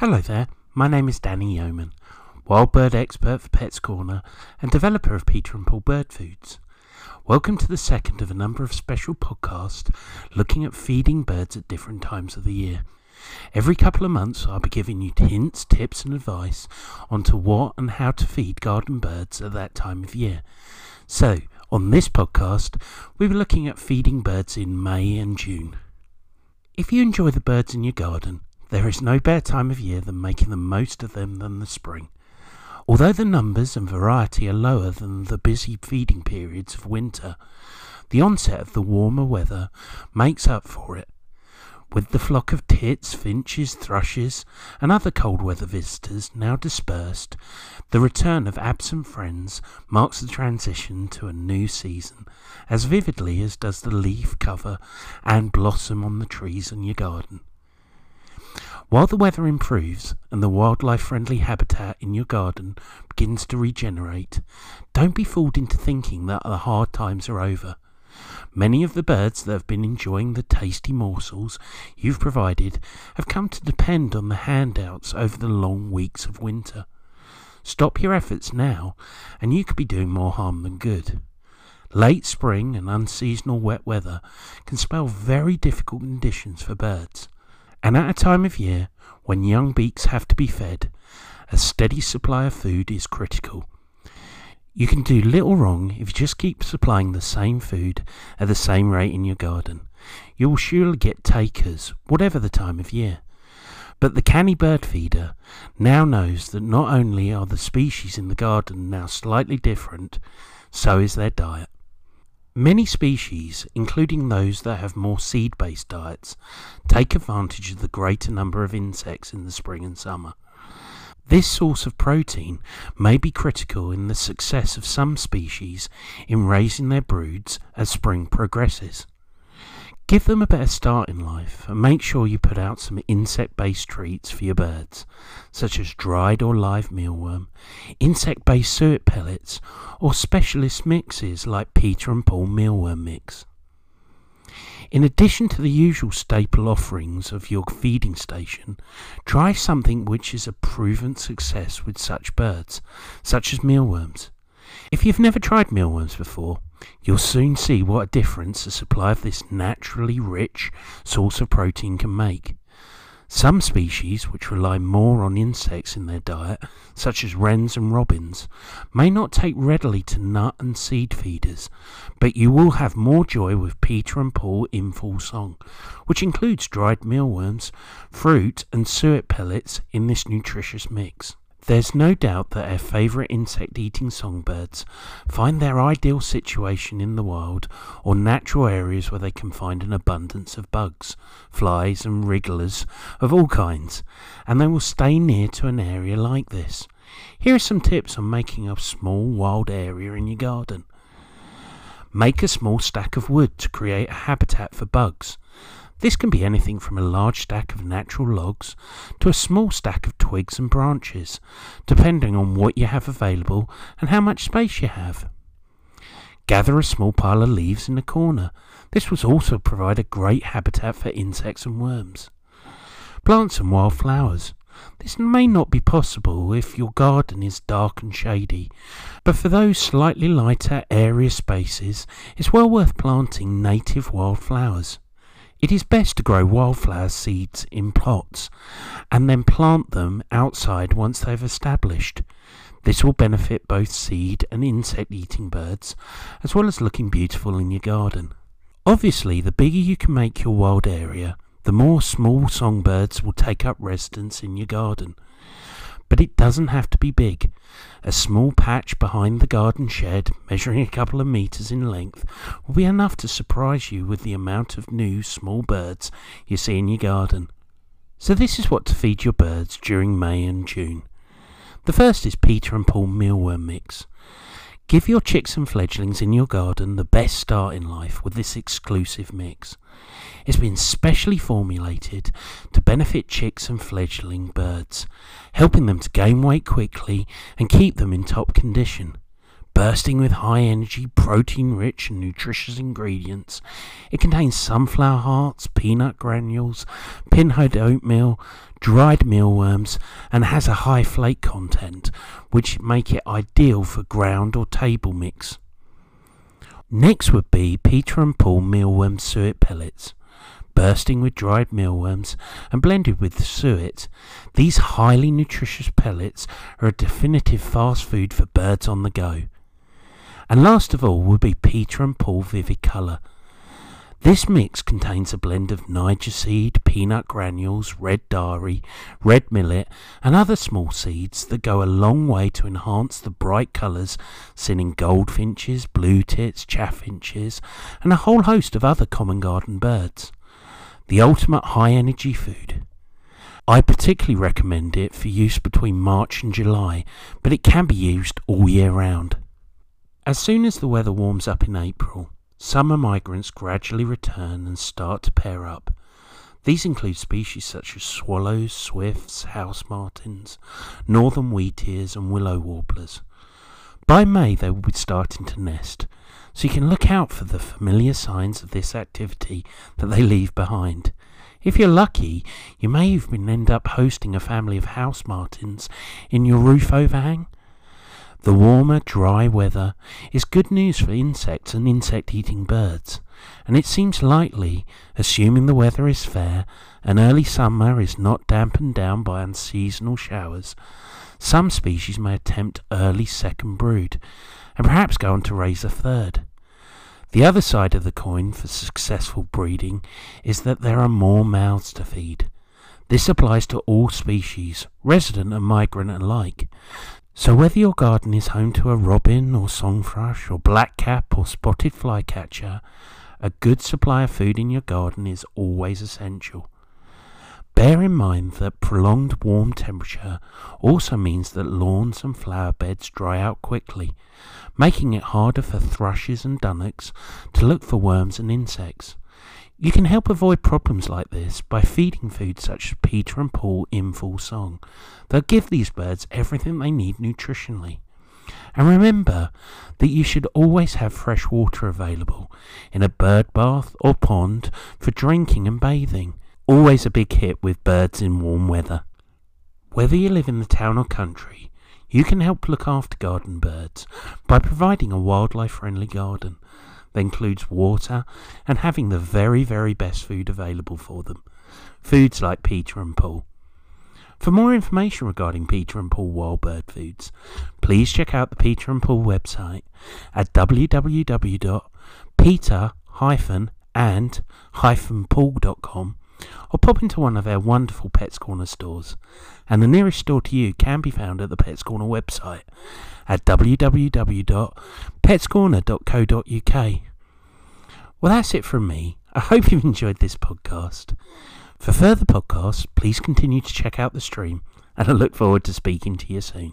Hello there, my name is Danny Yeoman, wild bird expert for Pets Corner and developer of Peter and Paul Bird Foods. Welcome to the second of a number of special podcasts looking at feeding birds at different times of the year. Every couple of months, I'll be giving you hints, tips, and advice on to what and how to feed garden birds at that time of year. So, on this podcast, we were looking at feeding birds in May and June. If you enjoy the birds in your garden, there is no better time of year than making the most of them than the spring. Although the numbers and variety are lower than the busy feeding periods of winter, the onset of the warmer weather makes up for it. With the flock of tits, finches, thrushes, and other cold weather visitors now dispersed, the return of absent friends marks the transition to a new season as vividly as does the leaf cover and blossom on the trees in your garden. While the weather improves and the wildlife friendly habitat in your garden begins to regenerate, don't be fooled into thinking that the hard times are over. Many of the birds that have been enjoying the tasty morsels you've provided have come to depend on the handouts over the long weeks of winter. Stop your efforts now, and you could be doing more harm than good. Late spring and unseasonal wet weather can spell very difficult conditions for birds. And at a time of year when young beaks have to be fed, a steady supply of food is critical. You can do little wrong if you just keep supplying the same food at the same rate in your garden. You will surely get takers, whatever the time of year. But the canny bird feeder now knows that not only are the species in the garden now slightly different, so is their diet. Many species, including those that have more seed based diets, take advantage of the greater number of insects in the spring and summer. This source of protein may be critical in the success of some species in raising their broods as spring progresses. Give them a better start in life and make sure you put out some insect based treats for your birds, such as dried or live mealworm, insect based suet pellets, or specialist mixes like Peter and Paul mealworm mix. In addition to the usual staple offerings of your feeding station, try something which is a proven success with such birds, such as mealworms. If you've never tried mealworms before, you'll soon see what a difference a supply of this naturally rich source of protein can make. Some species, which rely more on insects in their diet, such as wrens and robins, may not take readily to nut and seed feeders, but you will have more joy with Peter and Paul in full song, which includes dried mealworms, fruit, and suet pellets in this nutritious mix. There's no doubt that our favourite insect eating songbirds find their ideal situation in the wild or natural areas where they can find an abundance of bugs, flies, and wrigglers of all kinds, and they will stay near to an area like this. Here are some tips on making a small wild area in your garden. Make a small stack of wood to create a habitat for bugs. This can be anything from a large stack of natural logs to a small stack of twigs and branches, depending on what you have available and how much space you have. Gather a small pile of leaves in a corner. This will also provide a great habitat for insects and worms. Plant some wild flowers. This may not be possible if your garden is dark and shady, but for those slightly lighter area spaces, it's well worth planting native wildflowers. It is best to grow wildflower seeds in plots and then plant them outside once they've established. This will benefit both seed and insect eating birds, as well as looking beautiful in your garden. Obviously, the bigger you can make your wild area, the more small songbirds will take up residence in your garden. But it doesn't have to be big. A small patch behind the garden shed, measuring a couple of meters in length, will be enough to surprise you with the amount of new small birds you see in your garden. So, this is what to feed your birds during May and June. The first is Peter and Paul mealworm mix. Give your chicks and fledglings in your garden the best start in life with this exclusive mix. It's been specially formulated to benefit chicks and fledgling birds, helping them to gain weight quickly and keep them in top condition. Bursting with high energy, protein rich, and nutritious ingredients, it contains sunflower hearts, peanut granules, pinhead oatmeal, dried mealworms, and has a high flake content, which make it ideal for ground or table mix. Next would be Peter and Paul mealworm suet pellets bursting with dried mealworms and blended with suet. These highly nutritious pellets are a definitive fast food for birds on the go. And last of all would be Peter and Paul Vivid Colour. This mix contains a blend of Niger seed, peanut granules, red dari, red millet, and other small seeds that go a long way to enhance the bright colours seen in goldfinches, blue tits, chaffinches, and a whole host of other common garden birds the ultimate high energy food. I particularly recommend it for use between March and July, but it can be used all year round. As soon as the weather warms up in April, summer migrants gradually return and start to pair up. These include species such as swallows, swifts, house martins, northern wheatears, and willow warblers. By May, they will be starting to nest, so you can look out for the familiar signs of this activity that they leave behind. If you're lucky, you may even end up hosting a family of house martins in your roof overhang. The warmer, dry weather is good news for insects and insect eating birds, and it seems likely, assuming the weather is fair and early summer is not dampened down by unseasonal showers, some species may attempt early second brood, and perhaps go on to raise a third. The other side of the coin for successful breeding is that there are more mouths to feed. This applies to all species, resident and migrant alike. So whether your garden is home to a robin or song thrush or blackcap or spotted flycatcher, a good supply of food in your garden is always essential. Bear in mind that prolonged warm temperature also means that lawns and flower beds dry out quickly, making it harder for thrushes and dunnocks to look for worms and insects. You can help avoid problems like this by feeding food such as Peter and Paul in full song. They'll give these birds everything they need nutritionally. And remember that you should always have fresh water available in a bird bath or pond for drinking and bathing always a big hit with birds in warm weather. Whether you live in the town or country, you can help look after garden birds by providing a wildlife friendly garden that includes water and having the very, very best food available for them. Foods like Peter and Paul. For more information regarding Peter and Paul wild bird foods, please check out the Peter and Paul website at www.peter-and-paul.com or pop into one of our wonderful Pets Corner stores. And the nearest store to you can be found at the Pets Corner website at www.petscorner.co.uk. Well, that's it from me. I hope you've enjoyed this podcast. For further podcasts, please continue to check out the stream, and I look forward to speaking to you soon.